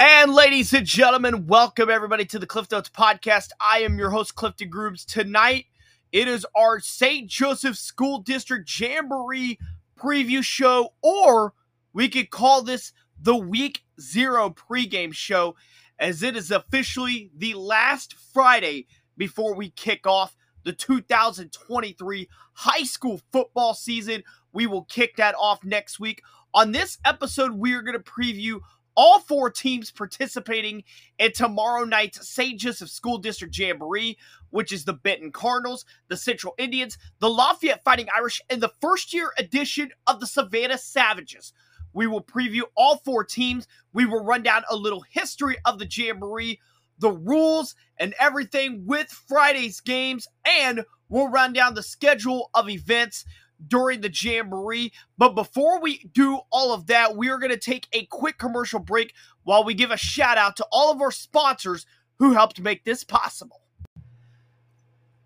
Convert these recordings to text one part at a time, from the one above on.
And ladies and gentlemen, welcome everybody to the Cliff Notes podcast. I am your host, Clifton Grooms. Tonight, it is our St. Joseph School District Jamboree preview show, or we could call this the Week Zero pregame show, as it is officially the last Friday before we kick off the 2023 high school football season. We will kick that off next week. On this episode, we are going to preview all four teams participating in tomorrow night's St. Joseph School District Jamboree, which is the Benton Cardinals, the Central Indians, the Lafayette Fighting Irish, and the first year edition of the Savannah Savages. We will preview all four teams. We will run down a little history of the Jamboree, the rules, and everything with Friday's games, and we'll run down the schedule of events during the Jamboree. But before we do all of that, we are going to take a quick commercial break while we give a shout out to all of our sponsors who helped make this possible.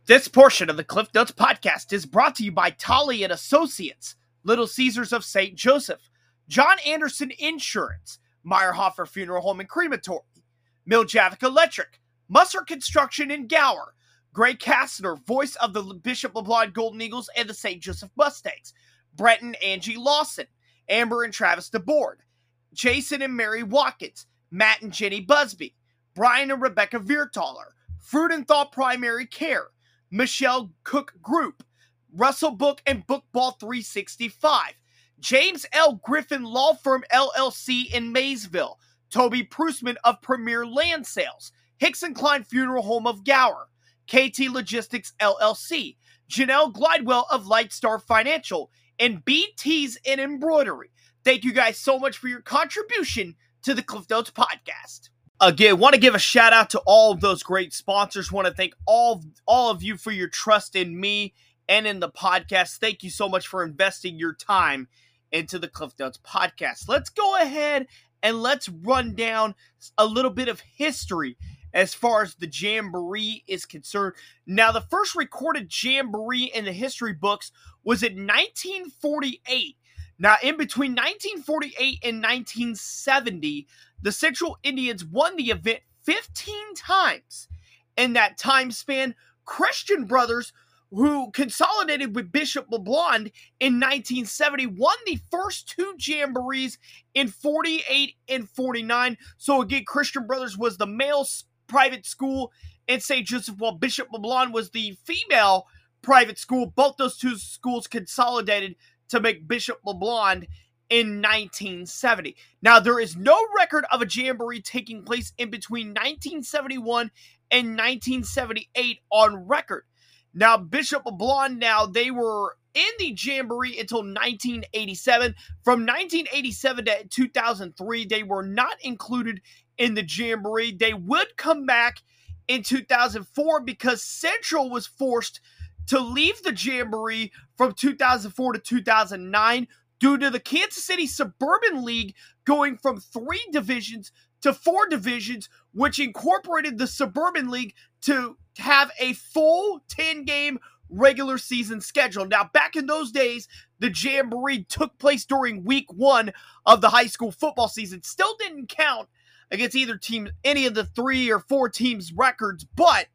This portion of the Cliff Notes podcast is brought to you by Tolly and Associates, Little Caesars of St. Joseph, John Anderson Insurance, Meierhoffer Funeral Home and Crematory, Miljavac Electric, Musser Construction in Gower, Greg Kastner, voice of the Bishop LeBlond Golden Eagles and the St. Joseph Mustangs, Brett and Angie Losson, Amber and Travis DeBord, Jayson and Mary Watkins, Matt and Jenni Busby, Bryan and Rebecca Vierthaler, Fruit and Thought Primary Care, Michelle Cook Group, Russell Book and Bookball 365, James L. Griffin Law Firm LLC in Maysville, Toby Prussman of Premier Land Sales, Hixson-Klein Funeral Home of Gower, KT Logistics LLC, Janelle Glidewell of Lightstar Financial, and B's Tee's in Embroidery. Thank you guys so much for your contribution to the Cliff Notes podcast. Again, want to give a shout out to all of those great sponsors. Want to thank all all of you for your trust in me and in the podcast. Thank you so much for investing your time into the Cliff Notes podcast. Let's go ahead and let's run down a little bit of history as far as the Jamboree is concerned. Now, the first recorded Jamboree in the history books was in 1948. Now, in between 1948 and 1970, the Central Indians won the event 15 times. In that time span, Christian Brothers, who consolidated with Bishop LeBlond in 1970, won the first two jamborees in 48 and 49. So again, Christian Brothers was the male private school in St. Joseph, while Bishop LeBlond was the female private school. Both those two schools consolidated to make Bishop LeBlond in 1970. Now, there is no record of a jamboree taking place in between 1971 and 1978 on record. Now, Bishop LeBlond, now they were in the jamboree until 1987. From 1987 to 2003, they were not included in the Jamboree. They would come back in 2004 because Central was forced to leave the Jamboree from 2004 to 2009 due to the Kansas City Suburban League going from three divisions to four divisions, which incorporated the Suburban League to have a full 10 game regular season schedule. Now, back in those days, the Jamboree took place during week one of the high school football season. Still didn't count against either team, any of the three or four teams' records, but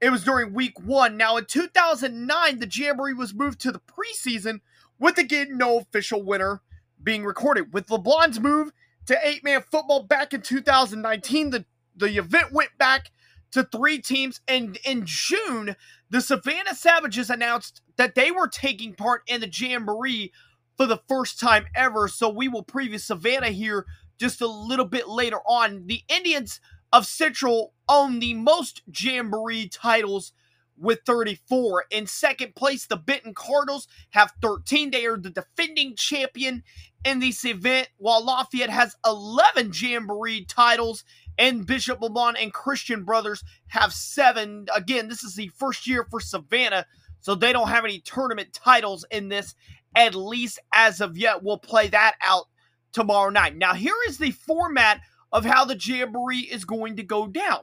it was during week one. Now, in 2009, the Jamboree was moved to the preseason, with again no official winner being recorded. With LeBlond's move to eight man football back in 2019, the, the event went back to three teams. And in June, the Savannah Savages announced that they were taking part in the Jamboree for the first time ever. So we will preview Savannah here just a little bit later on. The Indians of Central own the most Jamboree titles with 34. In second place, the Benton Cardinals have 13. They are the defending champion in this event, while Lafayette has 11 Jamboree titles, and Bishop LeBlond and Christian Brothers have seven. Again, this is the first year for Savannah, so they don't have any tournament titles in this, at least as of yet. We'll play that out tomorrow night. Now, here is the format of how the Jamboree is going to go down.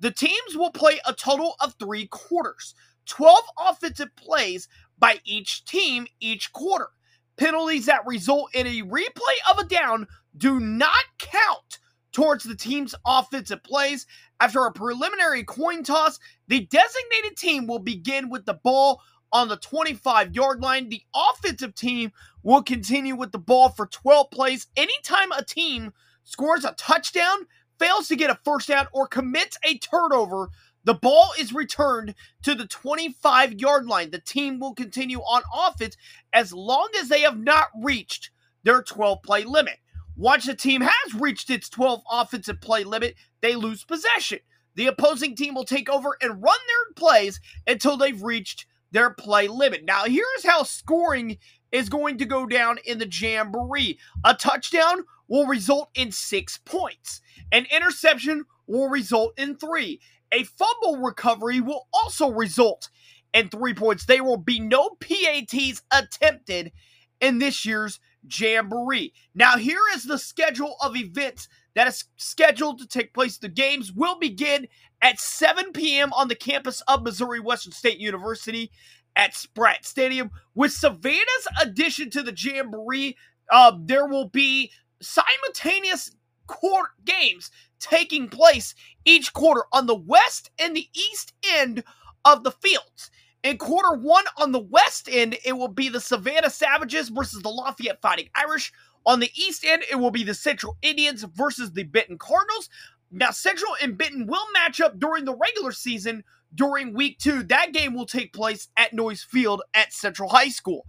The teams will play a total of three quarters, 12 offensive plays by each team each quarter. Penalties that result in a replay of a down do not count towards the team's offensive plays. After a preliminary coin toss, the designated team will begin with the ball on the 25 yard line. The offensive team will continue with the ball for 12 plays. Anytime a team scores a touchdown, fails to get a first down, or commits a turnover, the ball is returned to the 25 yard line. The team will continue on offense as long as they have not reached their 12 play limit. Once the team has reached its 12 offensive play limit, they lose possession. The opposing team will take over and run their plays until they've reached their play limit. Now, here's how scoring is going to go down in the Jamboree. A touchdown will result in six points, an interception will result in three, a fumble recovery will also result in three points. There will be no PATs attempted in this year's Jamboree. Now, here is the schedule of events that is scheduled to take place. The games will begin at 7 p.m. on the campus of Missouri Western State University at Spratt Stadium. With Savannah's addition to the Jamboree, uh, there will be simultaneous court games taking place each quarter on the west and the east end of the fields. In quarter one on the west end, it will be the Savannah Savages versus the Lafayette Fighting Irish. On the east end, it will be the Central Indians versus the Benton Cardinals. Now, Central and Benton will match up during the regular season during week two. That game will take place at Noyes Field at Central High School.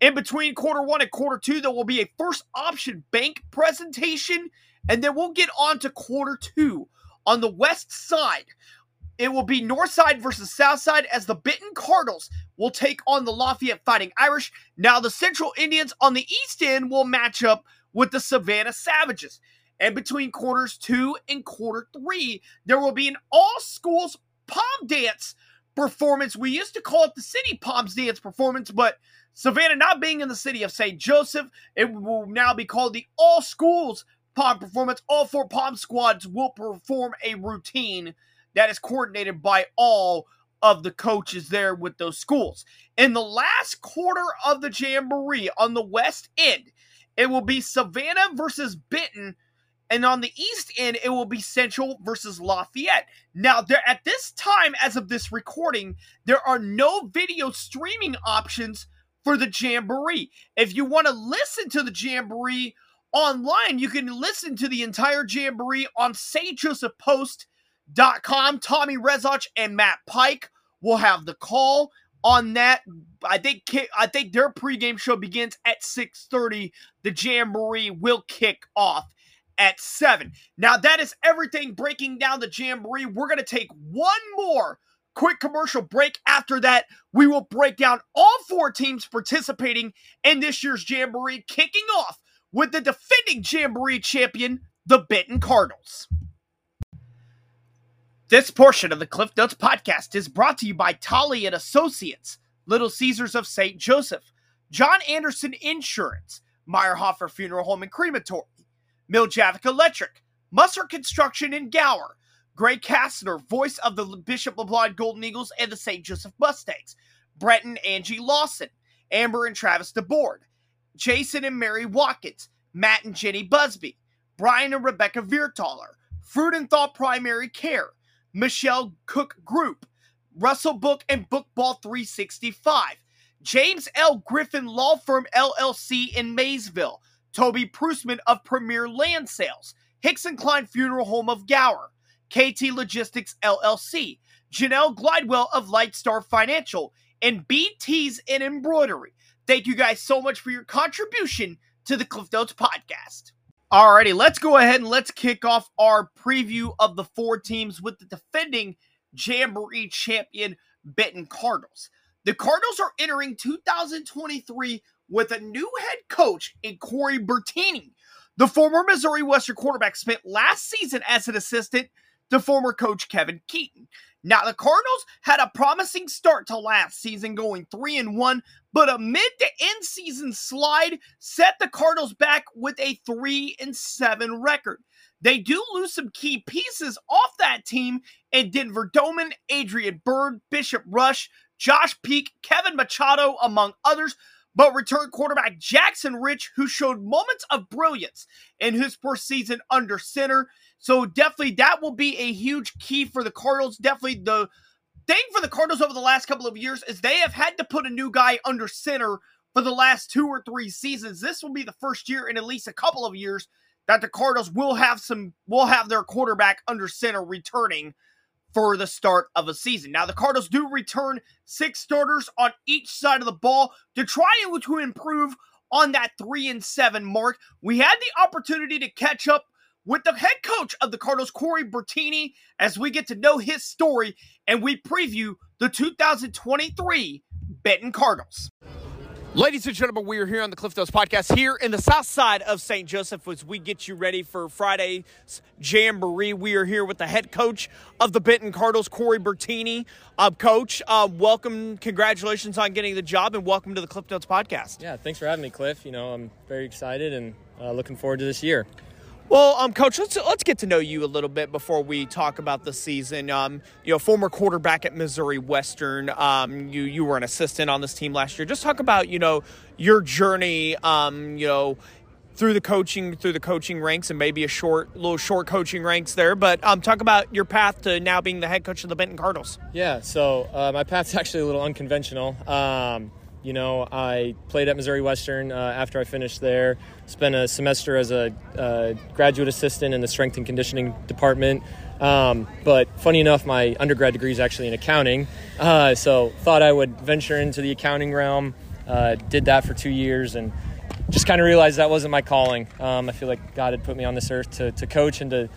In between quarter one and quarter two, there will be a first option bank presentation, and then we'll get on to quarter two. On the west side, it will be north side versus south side as the Benton Cardinals will take on the Lafayette Fighting Irish. Now, the Central Indians on the east end will match up with the Savannah Savages. And between quarters two and quarter three, there will be an all schools pom dance performance. We used to call it the City Poms Dance performance, but Savannah not being in the city of St. Joseph, it will now be called the All Schools Pom Performance. All four Pom squads will perform a routine that is coordinated by all of the coaches there with those schools. In the last quarter of the Jamboree on the west end, it will be Savannah versus Benton. And on the east end, it will be Central versus Lafayette. Now, there at this time, as of this recording, there are no video streaming options for the Jamboree. If you want to listen to the Jamboree online, you can listen to the entire Jamboree on St. Joseph Post com. Tommy Rezach and Matt Pike will have the call on that. I think I think their pregame show begins at 6:30. The Jamboree will kick off at 7. Now that is everything breaking down the Jamboree. We're going to take one more quick commercial break. After that, we will break down all four teams participating in this year's Jamboree, kicking off with the defending Jamboree champion, the Benton Cardinals. This portion of the Cliff Notes podcast is brought to you by Tolly and Associates, Little Caesars of St. Joseph, John Anderson Insurance, Meierhoffer Funeral Home and Crematory, Miljavac Electric, Musser Construction in Gower, Greg Kastner, voice of the Bishop LeBlond Golden Eagles and the St. Joseph Mustangs, Brett and Angie Losson, Amber and Travis DeBord, Jayson and Mary Watkins, Matt and Jenni Busby, Bryan and Rebecca Vierthaler, Fruit and Thought Primary Care, Michelle Cook Group, Russell Book and Bookball 365, James L. Griffin Law Firm LLC in Maysville, Toby Prussman of Premier Land Sales, Hixson-Klein Funeral Home of Gower, KT Logistics LLC, Janelle Glidewell of Lightstar Financial, and B's Tee's in Embroidery. Thank you guys so much for your contribution to the Cliff Notes podcast. Alrighty, let's go ahead and let's kick off our preview of the four teams with the defending Jamboree champion Benton Cardinals. The Cardinals are entering 2023 with a new head coach in Corey Bertini. The former Missouri Western quarterback spent last season as an assistant to former coach Kevin Keaton. Now, the Cardinals had a promising start to last season, going 3 and 1, but a mid to end season slide set the Cardinals back with a 3 and 7 record. They do lose some key pieces off that team in Denver Doman, Adrian Bird, Bishop Rush, Josh Peak, Kevin Machado, among others. But return quarterback Jackson Rich, who showed moments of brilliance in his first season under center. So definitely that will be a huge key for the Cardinals. Definitely the thing for the Cardinals over the last couple of years is they have had to put a new guy under center for the last two or three seasons. This will be the first year in at least a couple of years that the Cardinals will have some will have their quarterback under center returning for the start of a season. Now the Cardinals do return six starters on each side of the ball to try to improve on that 3 and 7 mark. We had the opportunity to catch up with the head coach of the Cardinals, Corey Bertini, as we get to know his story and we preview the 2023 Benton Cardinals. Ladies and gentlemen, we are here on the Cliff Notes podcast here in the south side of St. Joseph as we get you ready for Friday's Jamboree. We are here with the head coach of the Benton Cardinals, Corey Bertini. Uh, coach, uh, welcome, congratulations on getting the job, and welcome to the Cliff Notes podcast. Yeah, thanks for having me, Cliff. You know, I'm very excited and uh, looking forward to this year. Well, um, coach, let's let's get to know you a little bit before we talk about the season. Um, you know, former quarterback at Missouri Western. Um, you you were an assistant on this team last year. Just talk about you know your journey. Um, you know, through the coaching through the coaching ranks and maybe a short little short coaching ranks there. But um, talk about your path to now being the head coach of the Benton Cardinals. Yeah, so uh, my path's actually a little unconventional. Um, you know, I played at Missouri Western uh, after I finished there. Spent a semester as a uh, graduate assistant in the strength and conditioning department. Um, but funny enough, my undergrad degree is actually in accounting. Uh, so thought I would venture into the accounting realm. Uh, did that for two years and just kind of realized that wasn't my calling. Um, I feel like God had put me on this earth to, to coach and to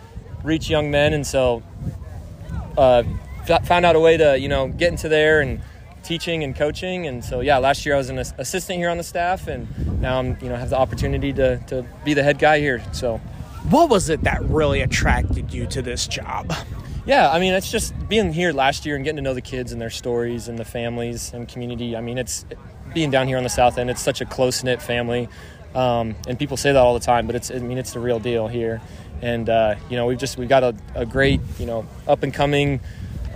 reach young men, and so uh, found out a way to you know get into there and teaching and coaching. And so, yeah, last year I was an assistant here on the staff, and now I'm, you know, have the opportunity to, to be the head guy here. So, what was it that really attracted you to this job? Yeah, I mean, it's just being here last year and getting to know the kids and their stories and the families and community. I mean, it's being down here on the South End, it's such a close knit family. Um, and people say that all the time, but it's, I mean, it's the real deal here. And, uh, you know, we've just, we've got a, a great, you know, up and coming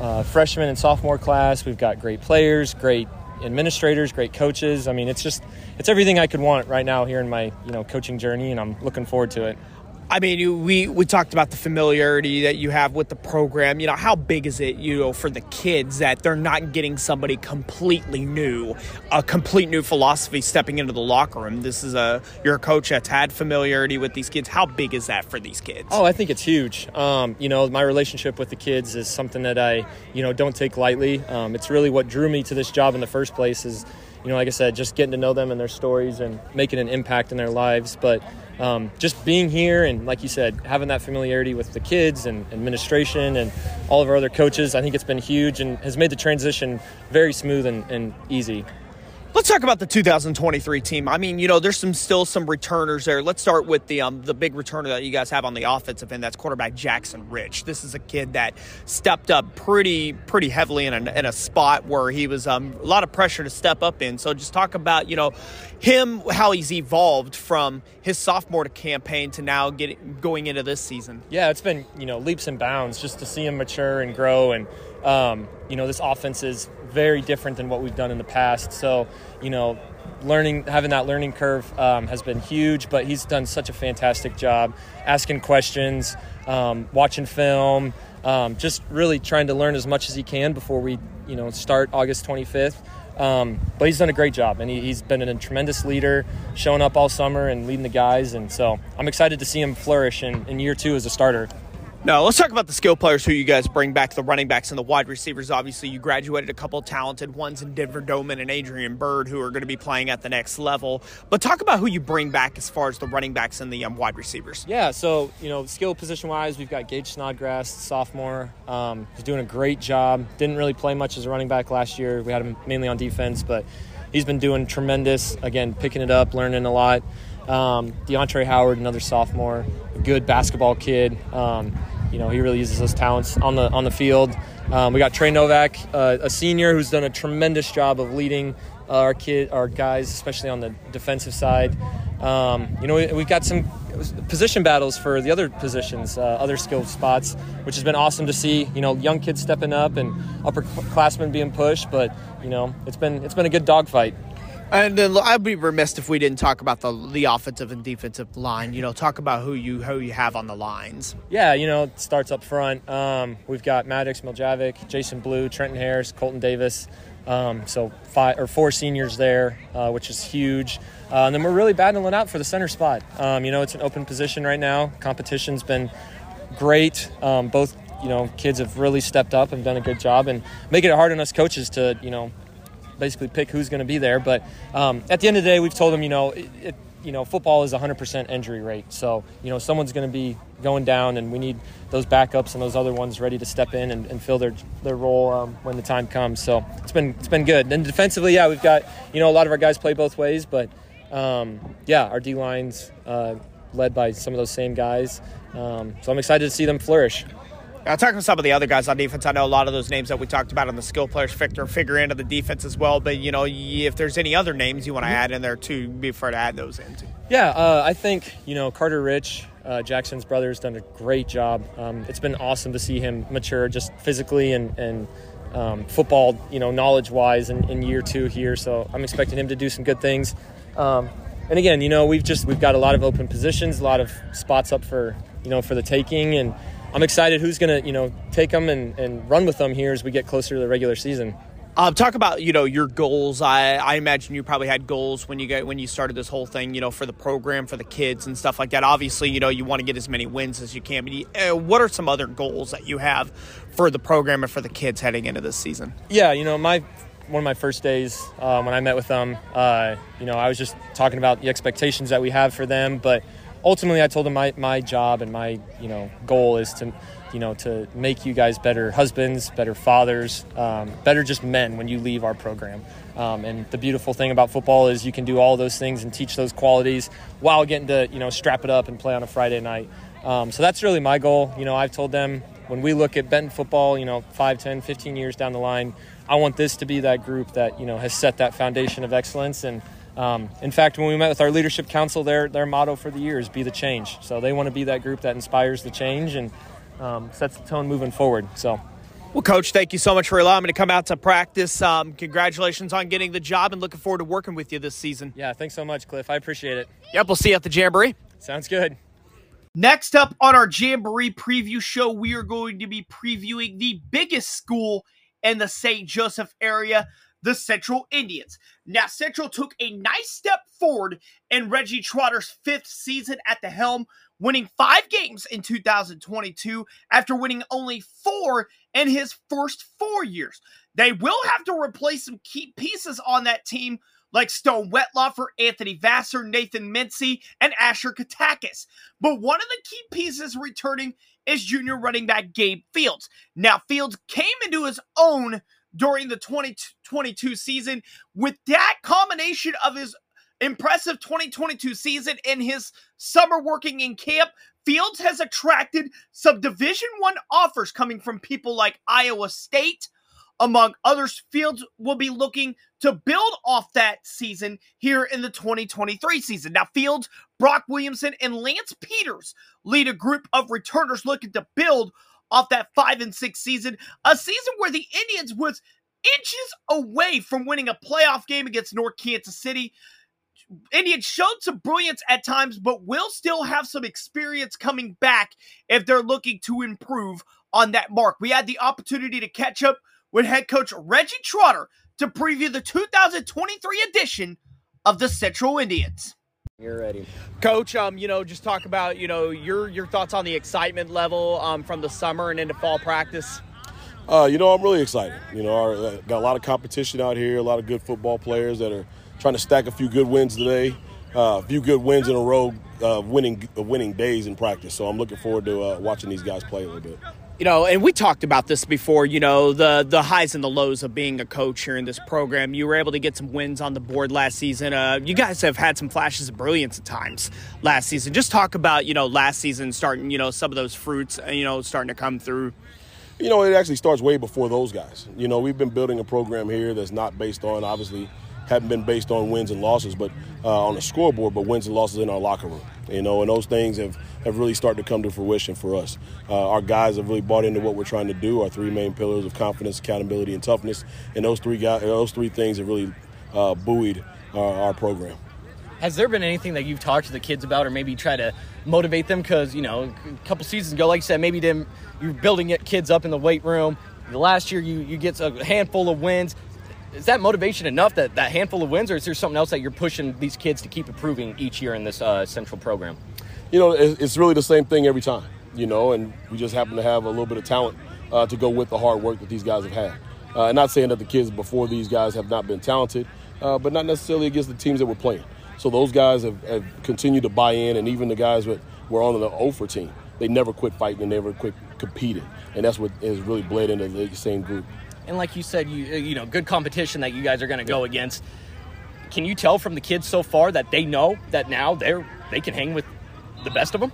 uh, freshman and sophomore class. We've got great players, great administrators, great coaches. I mean, it's just it's everything I could want right now here in my you know coaching journey, and I'm looking forward to it. I mean, we we talked about the familiarity that you have with the program. You know, how big is it, you know, for the kids that they're not getting somebody completely new, a complete new philosophy stepping into the locker room. This is a you're a coach that's had familiarity with these kids. How big is that for these kids? Oh, I think it's huge. Um, you know, my relationship with the kids is something that I, you know, don't take lightly. Um, it's really what drew me to this job in the first place. Is you know, like I said, just getting to know them and their stories and making an impact in their lives. But um, just being here and, like you said, having that familiarity with the kids and administration and all of our other coaches, I think it's been huge and has made the transition very smooth and, and easy. Let's talk about the 2023 team. I mean, you know, there's some still some returners there. Let's start with the um, the big returner that you guys have on the offensive end. That's quarterback Jackson Rich. This is a kid that stepped up pretty pretty heavily in a, in a spot where he was um, a lot of pressure to step up in. So just talk about you know him how he's evolved from his sophomore campaign to now getting going into this season. Yeah, it's been you know leaps and bounds just to see him mature and grow and um, you know, this offense is very different than what we've done in the past. So, you know, learning, having that learning curve um, has been huge. But he's done such a fantastic job asking questions, um, watching film, um, just really trying to learn as much as he can before we, you know, start August 25th. Um, but he's done a great job, and he, has been a tremendous leader, showing up all summer and leading the guys. And so I'm excited to see him flourish in, in year two as a starter. Now, let's talk about the skill players who you guys bring back, the running backs and the wide receivers. Obviously, you graduated a couple talented ones in Denver Doman and Adrian Bird who are going to be playing at the next level. But talk about who you bring back as far as the running backs and the um, wide receivers. Yeah, so, you know, skill position wise, we've got Gage Snodgrass, sophomore. Um, he's doing a great job. Didn't really play much as a running back last year. We had him mainly on defense, but he's been doing tremendous. Again, picking it up, learning a lot. Um, DeAndre Howard, another sophomore, good basketball kid. Um, you know, he really uses his talents on the on the field. Um, we got Trey Novak, uh, a senior who's done a tremendous job of leading our kid, our guys, especially on the defensive side. Um, you know, we, have got some position battles for the other positions, uh, other skill spots, which has been awesome to see. You know, young kids stepping up and upperclassmen being pushed, but you know, it's been it's been a good dogfight. And then I'd be remiss if we didn't talk about the the offensive and defensive line. You know, talk about who you who you have on the lines. Yeah, you know, it starts up front. Um, we've got Maddox Miljavac, Jason Blue, Trenton Harris, Colton Davis. Um, so five or four seniors there, uh, which is huge. Uh, and then we're really battling out for the center spot. Um, you know, it's an open position right now. Competition's been great. Um, both you know kids have really stepped up and done a good job and making it hard on us coaches to you know basically pick who's going to be there. But um, at the end of the day, we've told them, you know, it, it, you know, football is 100% injury rate. So, you know, someone's going to be going down, and we need those backups and those other ones ready to step in and, and fill their their role um, when the time comes. So it's been it's been good. And defensively, yeah, we've got you know a lot of our guys play both ways, but um, yeah, our D lines uh, led by some of those same guys. Um, so I'm excited to see them flourish. I'll talk with some of the other guys on defense. I know a lot of those names that we talked about on the skill players figure, figure into the defense as well. But, you know, if there's any other names you want to mm-hmm. add in there too, be fair to add those into. Yeah, uh, I think, you know, Carter Rich, uh, Jackson's brother, has done a great job. Um, it's been awesome to see him mature just physically and, and um, football, you know, knowledge wise in, in, year two here. So I'm expecting him to do some good things. Um, and again, you know, we've just we've got a lot of open positions, a lot of spots up for you know for the taking, and I'm excited who's going to, you know, take them and, and run with them here as we get closer to the regular season. Um, talk about you know your goals. I, I imagine you probably had goals when you get when you started this whole thing. You know for the program for the kids and stuff like that. Obviously, you know you want to get as many wins as you can. But uh, what are some other goals that you have for the program and for the kids heading into this season? Yeah, you know my one of my first days uh, when I met with them. Uh, you know I was just talking about the expectations that we have for them, but ultimately, I told him my, my job and my you know goal is to you know to make you guys better husbands, better fathers, um, better just men when you leave our program. Um, and the beautiful thing about football is you can do all those things and teach those qualities while getting to you know strap it up and play on a Friday night. Um, so that's really my goal. You know, I've told them when we look at Benton football, you know, 5, 10, 15 years down the line, I want this to be that group that, you know, has set that foundation of excellence and um, in fact, when we met with our leadership council, their their motto for the year is "Be the change." So they want to be that group that inspires the change and um, sets the tone moving forward. So. Well, Coach, thank you so much for allowing me to come out to practice. Um, congratulations on getting the job and looking forward to working with you this season. Yeah, thanks so much, Cliff. I appreciate it. Yep, we'll see you at the Jamboree. Sounds good. Next up on our Jamboree preview show, we are going to be previewing the biggest school in the St. Joseph area, the Central Indians. Now, Central took a nice step forward in Reggie Trotter's fifth season at the helm, winning five games in 2022 after winning only four in his first four years. They will have to replace some key pieces on that team like Stone Wetlaufer, Anthony Vassar, Nathan Mincy, and Asher Katakis. But one of the key pieces returning is junior running back Gabe Fields. Now, Fields came into his own during the 2022 season. With that combination of his impressive 2022 season and his summer working in camp, Fields has attracted some Division 1 offers coming from people like Iowa State, among others. Fields will be looking to build off that season here in the 2023 season. Now, Fields, Brock Williamson, and Lance Peters lead a group of returners looking to build off that five and six season, a season where the Indians was inches away from winning a playoff game against North Kansas City. Indians showed some brilliance at times, but will still have some experience coming back if they're looking to improve on that mark. We had the opportunity to catch up with head coach Reggie Trotter to preview the 2023 edition of the Central Indians. You're ready, Coach. Um, you know, just talk about you know your your thoughts on the excitement level um, from the summer and into fall practice. Uh, you know, I'm really excited. You know, our, uh, got a lot of competition out here, a lot of good football players that are trying to stack a few good wins today, uh, a few good wins in a row, uh, winning winning days in practice. So I'm looking forward to uh, watching these guys play a little bit you know, and we talked about this before, you know, the the highs and the lows of being a coach here in this program. You were able to get some wins on the board last season. Uh, you guys have had some flashes of brilliance at times last season. Just talk about, you know, last season starting, you know, some of those fruits, uh, you know, starting to come through. You know, it actually starts way before those guys. You know, we've been building a program here that's not based on obviously haven't been based on wins and losses, but uh, on the scoreboard, but wins and losses in our locker room. You know, and those things have, have really started to come to fruition for us. Uh, our guys have really bought into what we're trying to do. Our three main pillars of confidence, accountability, and toughness, and those three guys, those three things have really uh, buoyed our, program. Has there been anything that you've talked to the kids about, or maybe try to motivate them? Because you know, a couple seasons ago, like you said, maybe them you're building kids up in the weight room. The last year, you you get a handful of wins. Is that motivation enough that that handful of wins, or is there something else that you're pushing these kids to keep improving each year in this uh, central program? You know, it's really the same thing every time. You know, and we just happen to have a little bit of talent uh, to go with the hard work that these guys have had. Uh, not saying that the kids before these guys have not been talented, uh, but not necessarily against the teams that we're playing. So those guys have, have continued to buy in, and even the guys that were on the OFER team, they never quit fighting and never quit competing, and that's what has really bled into the same group. And like you said, you you know, good competition that you guys are going to go against. Can you tell from the kids so far that they know that now they're they can hang with the best of them?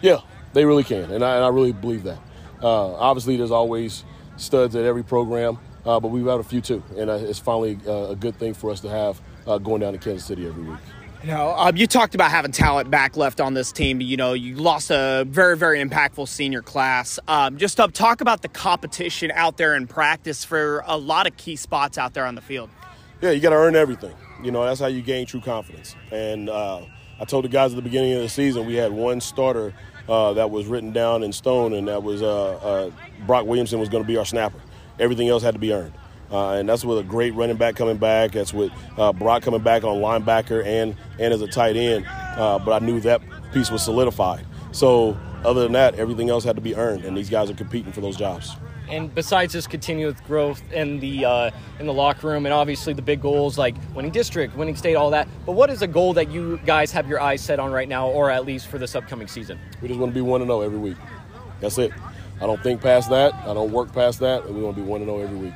Yeah, they really can, and I, and I really believe that. Uh, obviously, there's always studs at every program, uh, but we've had a few too, and uh, it's finally uh, a good thing for us to have uh, going down to Kansas City every week. You know, um, you talked about having talent back left on this team. You know, you lost a very, very impactful senior class. Um, just uh, talk about the competition out there in practice for a lot of key spots out there on the field. Yeah, you got to earn everything. You know, that's how you gain true confidence. And uh, I told the guys at the beginning of the season we had one starter uh, that was written down in stone, and that was uh, uh, Brock Williamson was going to be our snapper. Everything else had to be earned. Uh, and that's with a great running back coming back. That's with uh, Brock coming back on linebacker and and as a tight end. Uh, but I knew that piece was solidified. So other than that, everything else had to be earned, and these guys are competing for those jobs. And besides just continuous growth in the uh, in the locker room, and obviously the big goals like winning district, winning state, all that. But what is a goal that you guys have your eyes set on right now, or at least for this upcoming season? We just want to be one to zero every week. That's it. I don't think past that. I don't work past that. And we want to be one to zero every week.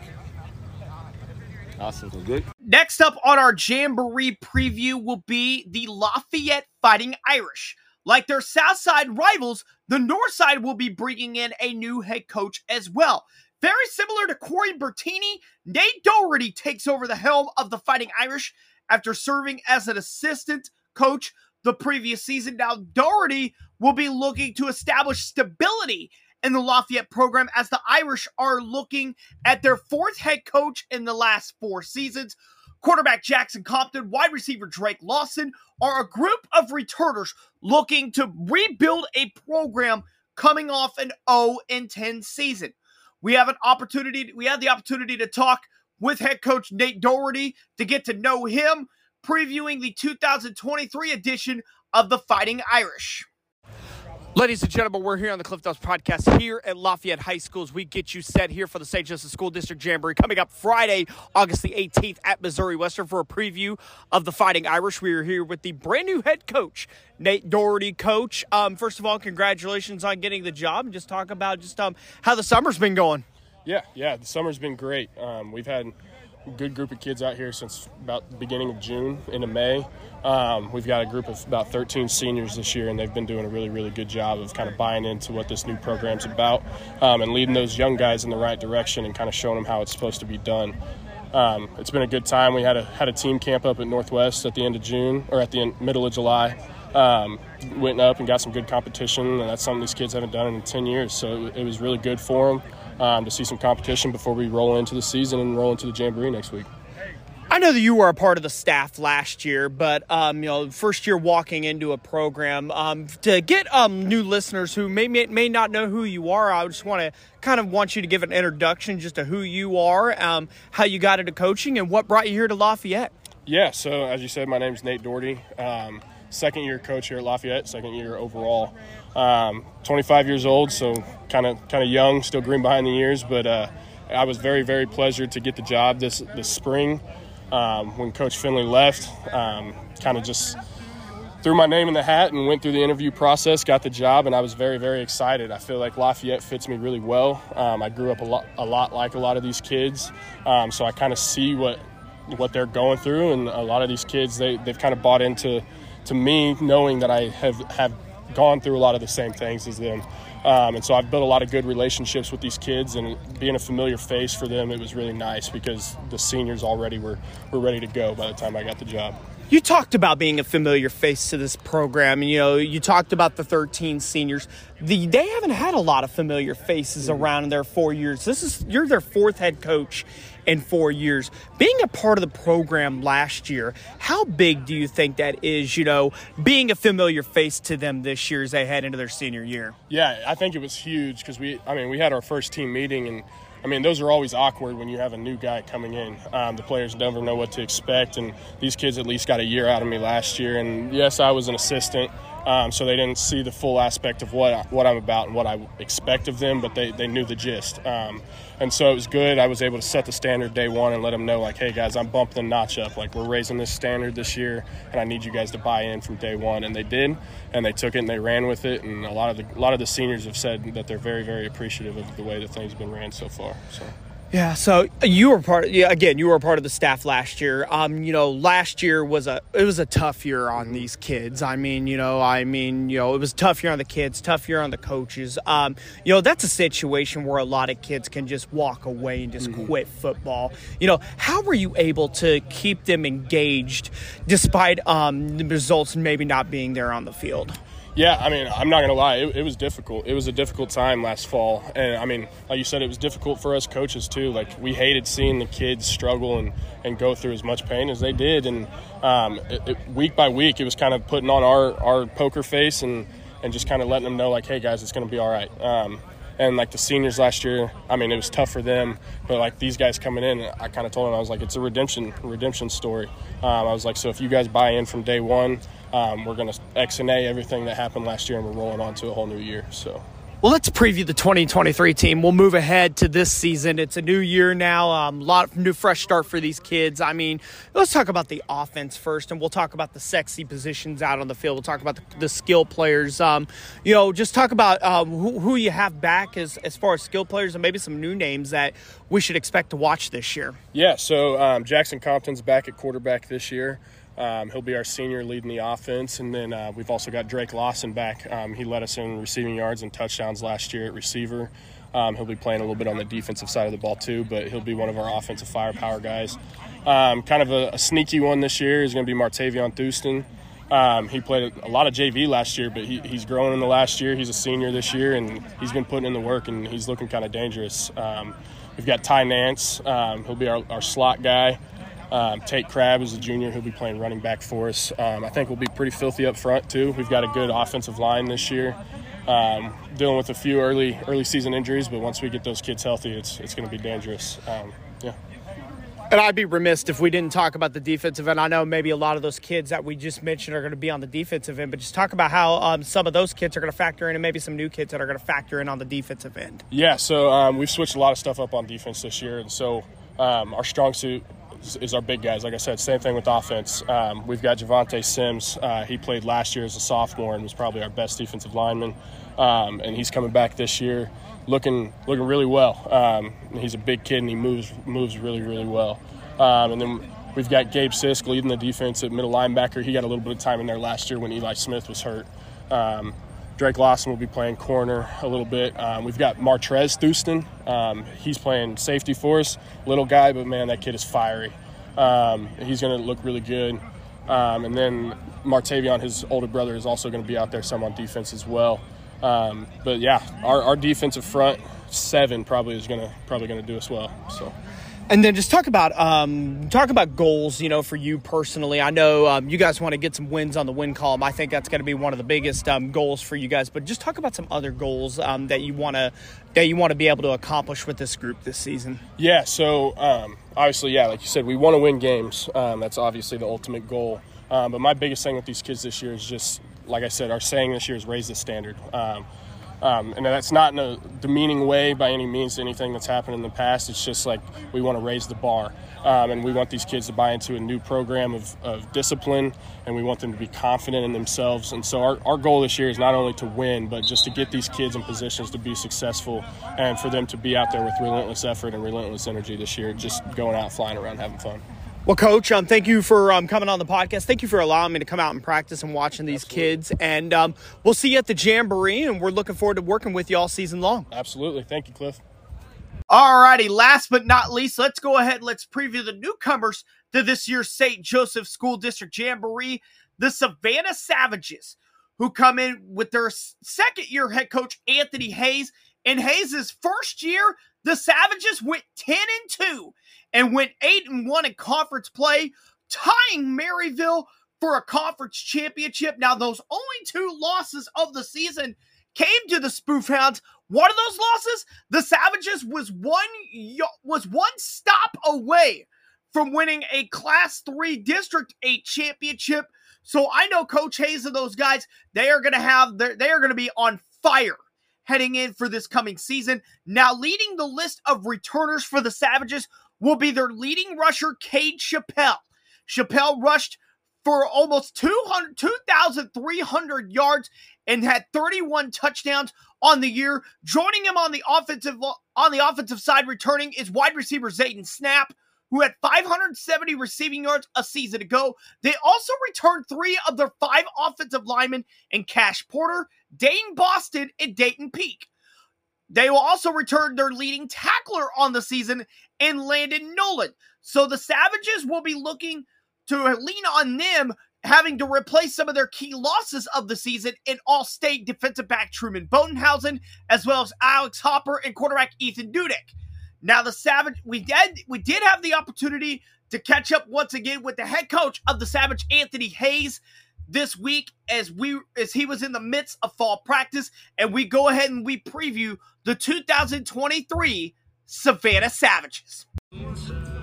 Awesome. Good. Next up on our Jamboree preview will be the Lafayette Fighting Irish. Like their Southside rivals, the Northside will be bringing in a new head coach as well. Very similar to Corey Bertini, Nate Doherty takes over the helm of the Fighting Irish after serving as an assistant coach the previous season. Now, Doherty will be looking to establish stability in the Lafayette program as the Irish are looking at their fourth head coach in the last four seasons. Quarterback Jackson Compton, wide receiver Drake Lawson are a group of returners looking to rebuild a program coming off an 0 and 10 season. We have an opportunity, we had the opportunity to talk with head coach Nate Doherty to get to know him, previewing the 2023 edition of the Fighting Irish. Ladies and gentlemen, we're here on the Cliff Notes podcast here at Lafayette High Schools. we get you set here for the St. Joseph School District Jamboree coming up Friday, August the 18th at Missouri Western for a preview of the Fighting Irish. We are here with the brand new head coach, Nate Doherty. Coach, um, first of all, congratulations on getting the job. Just talk about just um, how the summer's been going. Yeah, yeah, the summer's been great. Um, we've had good group of kids out here since about the beginning of June into May. Um, we've got a group of about 13 seniors this year, and they've been doing a really, really good job of kind of buying into what this new program's about um, and leading those young guys in the right direction and kind of showing them how it's supposed to be done. Um, it's been a good time. We had a had a team camp up at Northwest at the end of June or at the end, middle of July. Um, went up and got some good competition, and that's something these kids haven't done in 10 years. So it, it was really good for them um, to see some competition before we roll into the season and roll into the Jamboree next week. I know that you were a part of the staff last year, but um, you know, first year walking into a program um, to get um, new listeners who may, may, may not know who you are. I just want to kind of want you to give an introduction just to who you are, um, how you got into coaching, and what brought you here to Lafayette. Yeah, so as you said, my name is Nate Doherty. Um, second year coach here at Lafayette, second year overall. Um, 25 years old, so kind of kind of young, still green behind the ears, but uh, I was very very pleasured to get the job this this spring. Um, when Coach Finley left, um, kind of just threw my name in the hat and went through the interview process, got the job, and I was very, very excited. I feel like Lafayette fits me really well. Um, I grew up a lot, a lot like a lot of these kids, um, so I kind of see what what they're going through, and a lot of these kids they they've kind of bought into to me knowing that I have have gone through a lot of the same things as them. Um, and so I've built a lot of good relationships with these kids, and being a familiar face for them, it was really nice because the seniors already were, were ready to go by the time I got the job. You talked about being a familiar face to this program, and you know you talked about the 13 seniors. the they haven't had a lot of familiar faces around in their four years. This is you're their fourth head coach in four years. Being a part of the program last year, how big do you think that is? You know, being a familiar face to them this year as they head into their senior year. Yeah, I think it was huge because we, I mean, we had our first team meeting and. I mean, those are always awkward when you have a new guy coming in. Um, the players never know what to expect, and these kids at least got a year out of me last year. And yes, I was an assistant, um, so they didn't see the full aspect of what what I'm about and what I expect of them, but they, they knew the gist. Um, and so it was good. I was able to set the standard day one and let them know, like, hey guys, I'm bumping the notch up. Like we're raising this standard this year, and I need you guys to buy in from day one. And they did, and they took it and they ran with it. And a lot of the a lot of the seniors have said that they're very very appreciative of the way that things have been ran so far. So. Yeah, so you were part. Yeah, again, you were part of the staff last year. Um, you know, last year was a it was a tough year on these kids. I mean, you know, I mean, you know, it was a tough year on the kids, tough year on the coaches. Um, you know, that's a situation where a lot of kids can just walk away and just mm-hmm. quit football. You know, how were you able to keep them engaged despite um the results maybe not being there on the field? Yeah, I mean, I'm not gonna lie, it, it, was difficult. It was a difficult time last fall, and I mean, like you said, it was difficult for us coaches too. Like we hated seeing the kids struggle and, and go through as much pain as they did, and um, it, it, week by week, it was kind of putting on our our poker face and and just kind of letting them know, like, hey guys, it's gonna be all right. Um, and like the seniors last year, I mean, it was tough for them. But like these guys coming in, I kind of told them I was like, it's a redemption redemption story. Um, I was like, so if you guys buy in from day one, um, we're gonna X and A everything that happened last year, and we're rolling on to a whole new year. So. Well, let's preview the 2023 team. We'll move ahead to this season. It's a new year now. A um, lot of new fresh start for these kids. I mean, let's talk about the offense first, and we'll talk about the sexy positions out on the field. We'll talk about the, the skill players. Um, you know, just talk about um, who, who, you have back as as far as skill players, and maybe some new names that we should expect to watch this year. Yeah. So um, Jackson Compton's back at quarterback this year. Um, he'll be our senior leading the offense. And then uh, we've also got Drake Lawson back. Um, he led us in receiving yards and touchdowns last year at receiver. Um, he'll be playing a little bit on the defensive side of the ball too, but he'll be one of our offensive firepower guys. Um, kind of a, a, sneaky one this year is going to be Martavion Thurston. Um, he played a lot of JV last year, but he, he's grown in the last year. He's a senior this year, and he's been putting in the work, and he's looking kind of dangerous. Um, we've got Ty Nance. he'll be our, our slot guy. Um, Tate Crab is a junior who'll be playing running back for us. Um, I think we'll be pretty filthy up front too. We've got a good offensive line this year. Um, dealing with a few early early season injuries, but once we get those kids healthy, it's it's going to be dangerous. Um, yeah. And I'd be remiss if we didn't talk about the defensive end. I know maybe a lot of those kids that we just mentioned are going to be on the defensive end, but just talk about how um, some of those kids are going to factor in, and maybe some new kids that are going to factor in on the defensive end. Yeah, so um, we've switched a lot of stuff up on defense this year, and so um, our strong suit is our big guys. Like I said, same thing with offense. Um, we've got Javante Sims. Uh, he played last year as a sophomore and was probably our best defensive lineman. Um, and he's coming back this year, looking looking really well. Um, he's a big kid and he moves moves really really well. Um, and then we've got Gabe Sisk leading the defense at middle linebacker. He got a little bit of time in there last year when Eli Smith was hurt. Drake Lawson will be playing corner a little bit. Um, we've got Martrez Thurston. Um, he's playing safety for us. Little guy, but man, that kid is fiery. Um, he's going to look really good. Um, and then Martavion, his older brother, is also going to be out there some on defense as well. Um, but yeah, our, our defensive front seven probably is going to probably going to do us well. So. And then just talk about um, talk about goals. You know, for you personally, I know um, you guys want to get some wins on the win column. I think that's going to be one of the biggest um, goals for you guys. But just talk about some other goals um, that you want to that you want to be able to accomplish with this group this season. Yeah. So um, obviously, yeah, like you said, we want to win games. Um, that's obviously the ultimate goal. but my biggest thing with these kids this year is just, like I said, our saying this year is raise the standard. Um, and that's not in a demeaning way by any means to anything that's happened in the past. It's just like we want to raise the bar. Um, and we want these kids to buy into a new program of, of, discipline, and we want them to be confident in themselves. And so, our, our goal this year is not only to win, but just to get these kids in positions to be successful and for them to be out there with relentless effort and relentless energy this year, just going out, flying around, having fun. Well, Coach, um, thank you for um, coming on the podcast. Thank you for allowing me to come out and practice and watching these Absolutely. kids. And um, we'll see you at the Jamboree, and we're looking forward to working with you all season long. Absolutely. Thank you, Cliff. All righty. Last but not least, let's go ahead. And let's preview the newcomers to this year's St. Joseph School District Jamboree, the Savannah Savages who come in with their second year head coach, Anthony Hayes. In Hayes' first year, the Savages went 10 and 2 and went 8 and 1 in conference play, tying Maryville for a conference championship. Now, those only two losses of the season came to the Spoof Hounds. One of those losses, the Savages was one was one stop away from winning a Class 3 District 8 championship. So I know Coach Hayes and those guys, they are going to have they are going to be on fire heading in for this coming season. Now, leading the list of returners for the Savages will be their leading rusher, Cade Chappelle. Chappelle rushed for almost 200, 2,300 yards and had 31 touchdowns on the year. Joining him on the offensive on the offensive side, returning is wide receiver Zayden Snap, who had 570 receiving yards a season ago. They also returned three of their five offensive linemen in Cash Porter, Dane Boston, and Dayton Peak. They will also return their leading tackler on the season in Landon Nolan. So the Savages will be looking to lean on them having to replace some of their key losses of the season in all-state defensive back Truman Bodenhausen, as well as Alex Hopper and quarterback Ethan Dudek. Now the Savage, we did we did have the opportunity to catch up once again with the head coach of the Savage, Anthony Hayes, this week as we as he was in the midst of fall practice, and we go ahead and we preview the 2023 Savannah Savages.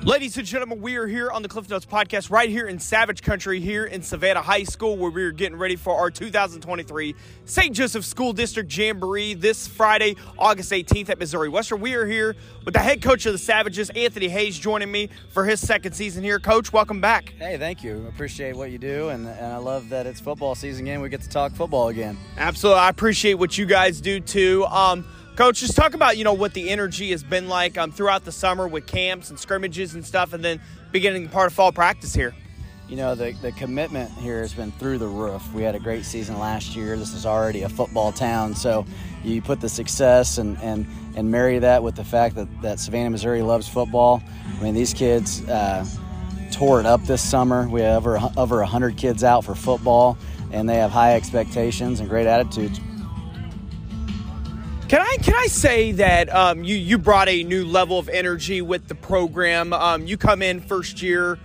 Ladies and gentlemen, we are here on the Cliff Notes podcast right here in Savage Country, here in Savannah High School, where we are getting ready for our 2023 St. Joseph School District Jamboree this Friday, August 18th at Missouri Western. We are here with the head coach of the Savages, Anthony Hayes, joining me for his second season here. Coach, welcome back. Hey, thank you. Appreciate what you do, and, and I love that it's football season again. We get to talk football again. Absolutely. I appreciate what you guys do too. Um, Coach, just talk about you know what the energy has been like um, throughout the summer with camps and scrimmages and stuff, and then beginning part of fall practice here. You know the the commitment here has been through the roof. We had a great season last year. This is already a football town, so you put the success and and and marry that with the fact that that Savannah, Missouri loves football. I mean these kids. Uh, tore it up this summer. We have over over 100 kids out for football, and they have high expectations and great attitudes. Can I can I say that um, you you brought a new level of energy with the program? Um, you come in first year,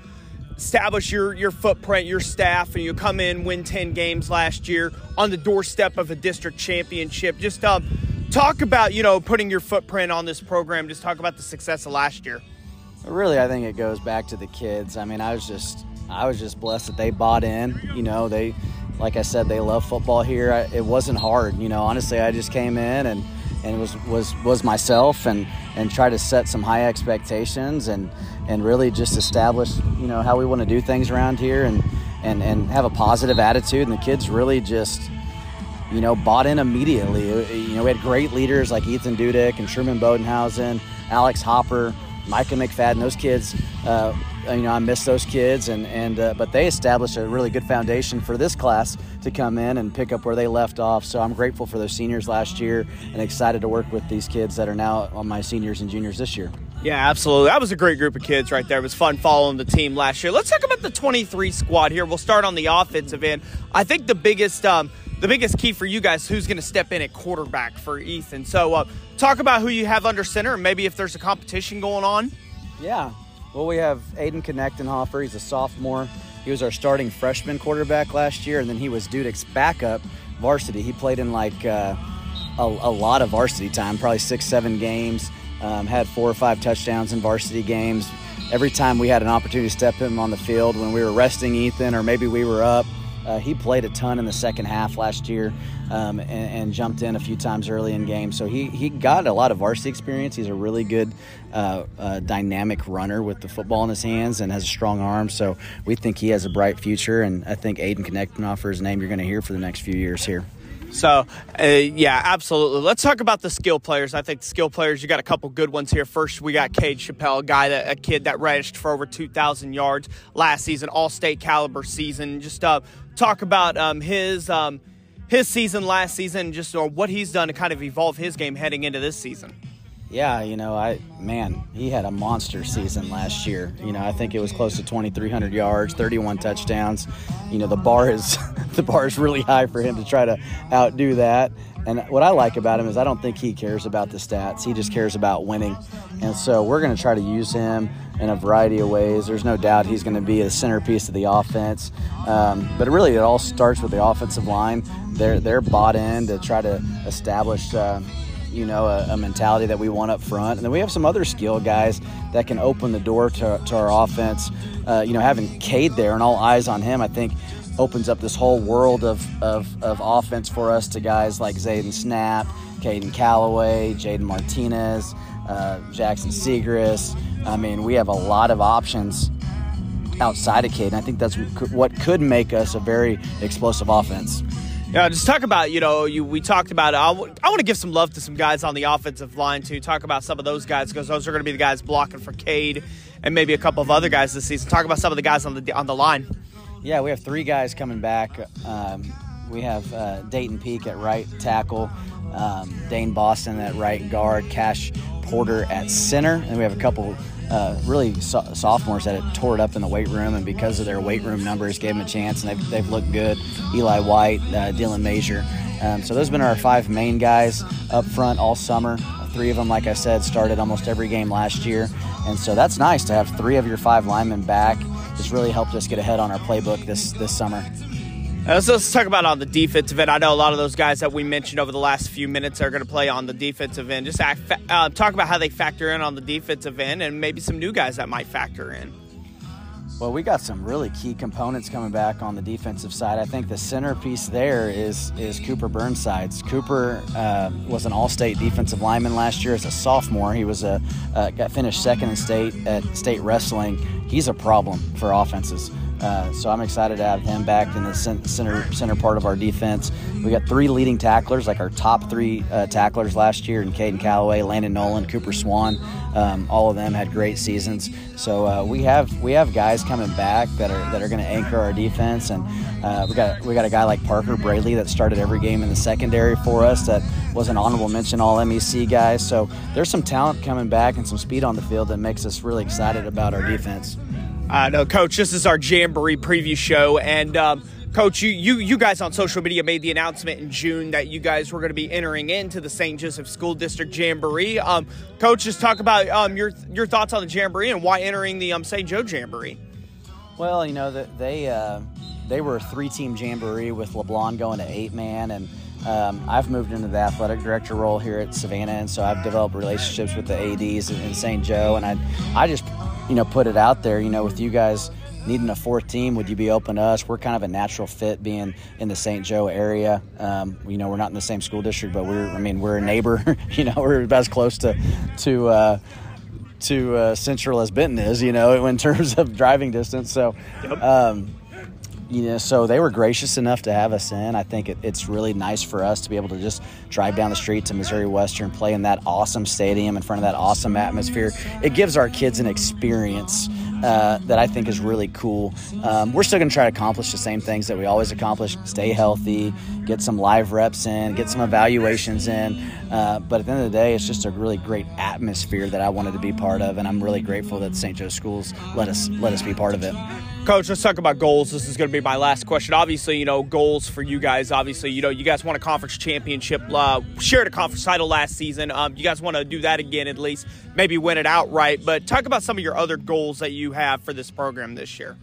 establish your your footprint, your staff, and you come in win ten games last year on the doorstep of a district championship. Just um, talk about you know putting your footprint on this program. Just talk about the success of last year. Really, I think it goes back to the kids. I mean, I was just I was just blessed that they bought in. You know, they like I said, they love football here. I, it wasn't hard, you know. Honestly, I just came in and and was was was myself and and try to set some high expectations and and really just establish you know how we want to do things around here and and and have a positive attitude. And the kids really just you know bought in immediately. You know, we had great leaders like Ethan Dudek and Truman Bodenhausen, Alex Hopper. Micah McFadden, those kids, uh, you know, I miss those kids, and and uh, but they established a really good foundation for this class to come in and pick up where they left off. So I'm grateful for those seniors last year, and excited to work with these kids that are now on my seniors and juniors this year. Yeah, absolutely. That was a great group of kids right there. It was fun following the team last year. Let's talk about the 23 squad here. We'll start on the offensive end. I think the biggest. Um, the biggest key for you guys who's going to step in at quarterback for Ethan. So, uh, talk about who you have under center and maybe if there's a competition going on. Yeah. Well, we have Aiden Knechtenhofer. He's a sophomore. He was our starting freshman quarterback last year, and then he was Dudek's backup varsity. He played in like uh, a, a, lot of varsity time, probably six, seven games. Um, had four or five touchdowns in varsity games. Every time we had an opportunity to step him on the field when we were resting Ethan, or maybe we were up, uh, he played a ton in the second half last year um, and, and, jumped in a few times early in games. So he, he got a lot of varsity experience. He's a really good uh, uh, dynamic runner with the football in his hands and has a strong arm. So we think he has a bright future. And I think Aiden Knechtenhofer is a name you're going to hear for the next few years here. So, uh, yeah, absolutely. Let's talk about the skill players. I think the skill players, you got a couple good ones here. First, we got Cade Chappelle, a guy that a kid that registered for over 2,000 yards last season, all state caliber season. Just uh, talk about um, his um, his season last season, just or what he's done to kind of evolve his game heading into this season. Yeah, you know, I man, he had a monster season last year. You know, I think it was close to 2,300 yards, 31 touchdowns. You know, the bar is the bar is really high for him to try to outdo that. And what I like about him is I don't think he cares about the stats. He just cares about winning. And so we're going to try to use him in a variety of ways. There's no doubt he's going to be a centerpiece of the offense. Um, but really, it all starts with the offensive line. They're they're bought in to try to establish. Uh, you know, a, a, mentality that we want up front. And then we have some other skill guys that can open the door to, to our offense. Uh, you know, having Cade there and all eyes on him, I think opens up this whole world of, of, of offense for us to guys like Zayden Snap, Caden Calloway, Jaden Martinez, uh, Jackson Segrist. I mean, we have a lot of options outside of Cade. And I think that's what could make us a very explosive offense. Yeah, just talk about you know you we talked about. I, w- I want to give some love to some guys on the offensive line too. Talk about some of those guys because those are going to be the guys blocking for Cade and maybe a couple of other guys this season. Talk about some of the guys on the on the line. Yeah, we have three guys coming back. Um, we have uh, Dayton Peak at right tackle, um, Dane Boston at right guard, Cash Porter at center, and we have a couple uh, really so- sophomores that had tore it up in the weight room, and because of their weight room numbers, gave them a chance, and they've, they've looked good. Eli White, uh, Dylan Major. Um, so those have been our five main guys up front all summer. Three of them, like I said, started almost every game last year, and so that's nice to have three of your five linemen back. It's really helped us get ahead on our playbook this this summer. Let's talk about on the defensive end. I know a lot of those guys that we mentioned over the last few minutes are going to play on the defensive end. Just uh, talk about how they factor in on the defensive end and maybe some new guys that might factor in. Well, we got some really key components coming back on the defensive side. I think the centerpiece there is is Cooper Burnsides. Cooper uh, was an All-State defensive lineman last year as a sophomore. He was a uh, got finished second in state at state wrestling. He's a problem for offenses. Uh, so I'm excited to have him back in the center center part of our defense. We got three leading tacklers, like our top three uh, tacklers last year, in Caden Calloway, Landon Nolan, Cooper Swan. Um, all of them had great seasons. So uh, we have we have guys coming back that are that are going to anchor our defense, and uh, we got we got a guy like Parker Braley that started every game in the secondary for us. That was an honorable mention All MEC guy. So there's some talent coming back and some speed on the field that makes us really excited about our defense. Uh, no, Coach, this is our Jamboree preview show. And, um, Coach, you, you, you guys on social media made the announcement in June that you guys were going to be entering into the St. Joseph School District Jamboree. Um, Coach, just talk about um, your your thoughts on the Jamboree and why entering the um, St. Joe Jamboree. Well, you know, that they uh, they were a three team Jamboree with LeBlond going to eight man, and um, I've moved into the athletic director role here at Savannah, and so I've developed relationships with the ads in, in St. Joe, and I I just you know, put it out there, you know, with you guys needing a fourth team, would you be open to us? We're kind of a natural fit being in the St. Joe area. Um, you know, we're not in the same school district, but we're, I mean, we're a neighbor. you know, we're about as close to, to, uh, to uh, Central as Benton is, you know, in terms of driving distance. So, um, you know, so they were gracious enough to have us in. I think it, it's really nice for us to be able to just drive down the street to Missouri Western, play in that awesome stadium in front of that awesome atmosphere. It gives our kids an experience uh, that I think is really cool. Um, we're still going to try to accomplish the same things that we always accomplish stay healthy, get some live reps in, get some evaluations in. Uh, but at the end of the day, it's just a really great atmosphere that I wanted to be part of, and I'm really grateful that St. Joe Schools let us let us be part of it. Coach, let's talk about goals. This is going to be my last question. Obviously, you know, goals for you guys. Obviously, you know, you guys won a conference championship, uh, shared a conference title last season. Um, you guys want to do that again, at least, maybe win it outright. But talk about some of your other goals that you have for this program this year.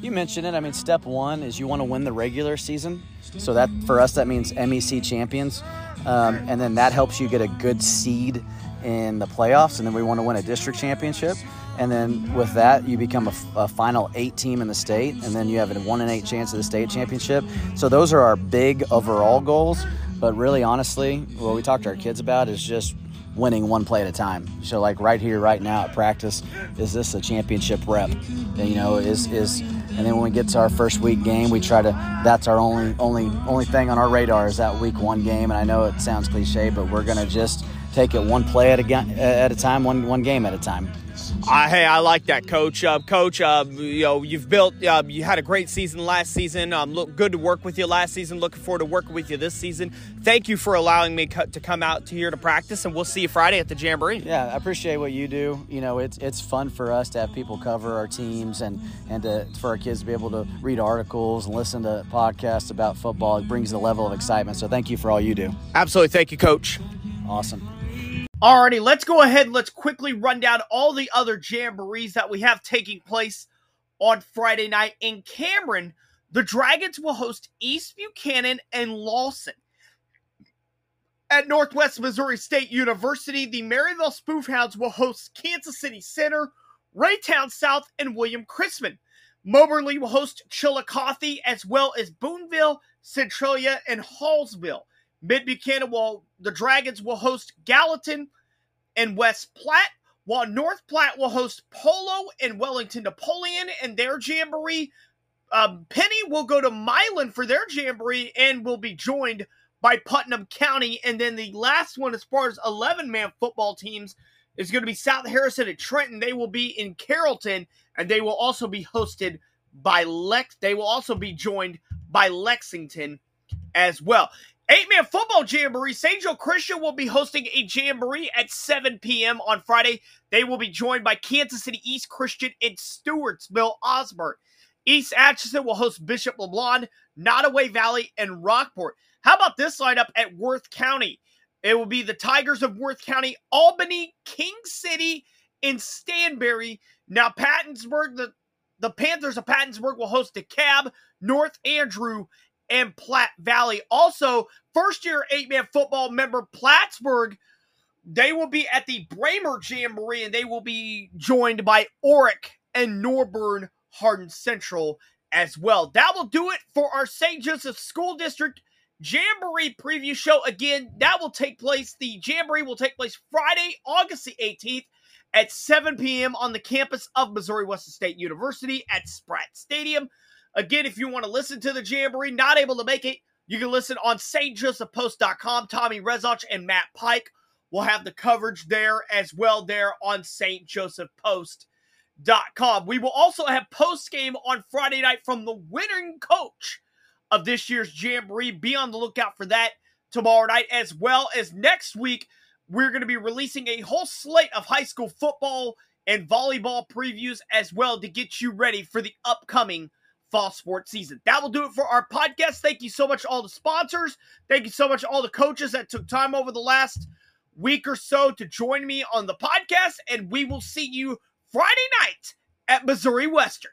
You mentioned it. I mean, step one is you want to win the regular season. So that for us, that means MEC champions, um, and then that helps you get a good seed in the playoffs. And then we want to win a district championship. And then with that, you become a, a, final eight team in the state, and then you have a one in eight chance of the state championship. So those are our big overall goals. But really, honestly, what we talk to our kids about is just winning one play at a time. So like right here, right now at practice, is this a championship rep? You know, is is and then when we get to our first week game, we try to. That's our only only only thing on our radar is that week one game. And I know it sounds cliche, but we're gonna just take it one play at a at a time, one one game at a time. Uh, hey, I like that, Coach. Uh, Coach, uh, you know you've built. Uh, you had a great season last season. Um, look good to work with you last season. Looking forward to working with you this season. Thank you for allowing me co- to come out to here to practice, and we'll see you Friday at the Jamboree. Yeah, I appreciate what you do. You know, it's it's fun for us to have people cover our teams and and to, for our kids to be able to read articles and listen to podcasts about football. It brings a level of excitement. So thank you for all you do. Absolutely, thank you, Coach. Awesome. Alrighty, let's go ahead and let's quickly run down all the other jamborees that we have taking place on Friday night. In Cameron, the Dragons will host East Buchanan and Lawson. At Northwest Missouri State University, the Maryville Spoofhounds will host Kansas City Center, Raytown South, and William Chrisman. Moberly will host Chillicothe as well as Boonville, Centralia, and Hallsville. Mid Buchanan will the Dragons will host Gallatin and West Platte, while North Platte will host Polo and Wellington Napoleon and their jamboree. Um, Penney will go to Milan for their jamboree and will be joined by Putnam County. And then the last one, as far as 11 man football teams, is going to be South Harrison and Trenton. They will be in Carrollton and they will also be hosted by Lex. They will also be joined by Lexington as well. Eight man football jamboree. St. Joe Christian will be hosting a jamboree at 7 p.m. on Friday. They will be joined by Kansas City East Christian in Stewartsville, Osborn. East Atchison will host Bishop LeBlond, Nodaway Valley, and Rockport. How about this lineup at Worth County? It will be the Tigers of Worth County, Albany, King City, and Stanberry. Now, Pattonsburg, the, the Panthers of Pattonsburg will host DeKalb, North Andrew, and Platte Valley. Also, first year eight man football member Plattsburg, they will be at the Braymer Jamboree and they will be joined by Orrick and Norborne Hardin Central as well. That will do it for our St. Joseph School District Jamboree preview show. Again, that will take place, the Jamboree will take place Friday, August the 18th at 7 p.m. on the campus of Missouri Western State University at Spratt Stadium. Again, if you want to listen to the Jamboree, not able to make it, you can listen on stjosephpost.com. Tommy Rezach and Matt Pike will have the coverage there as well there on stjosephpost.com. We will also have post game on Friday night from the winning coach of this year's Jamboree. Be on the lookout for that tomorrow night as well as next week. We're going to be releasing a whole slate of high school football and volleyball previews as well to get you ready for the upcoming fall sports season. That will do it for our podcast. Thank you so much, all the sponsors. Thank you so much, all the coaches that took time over the last week or so to join me on the podcast. And we will see you Friday night at Missouri Western.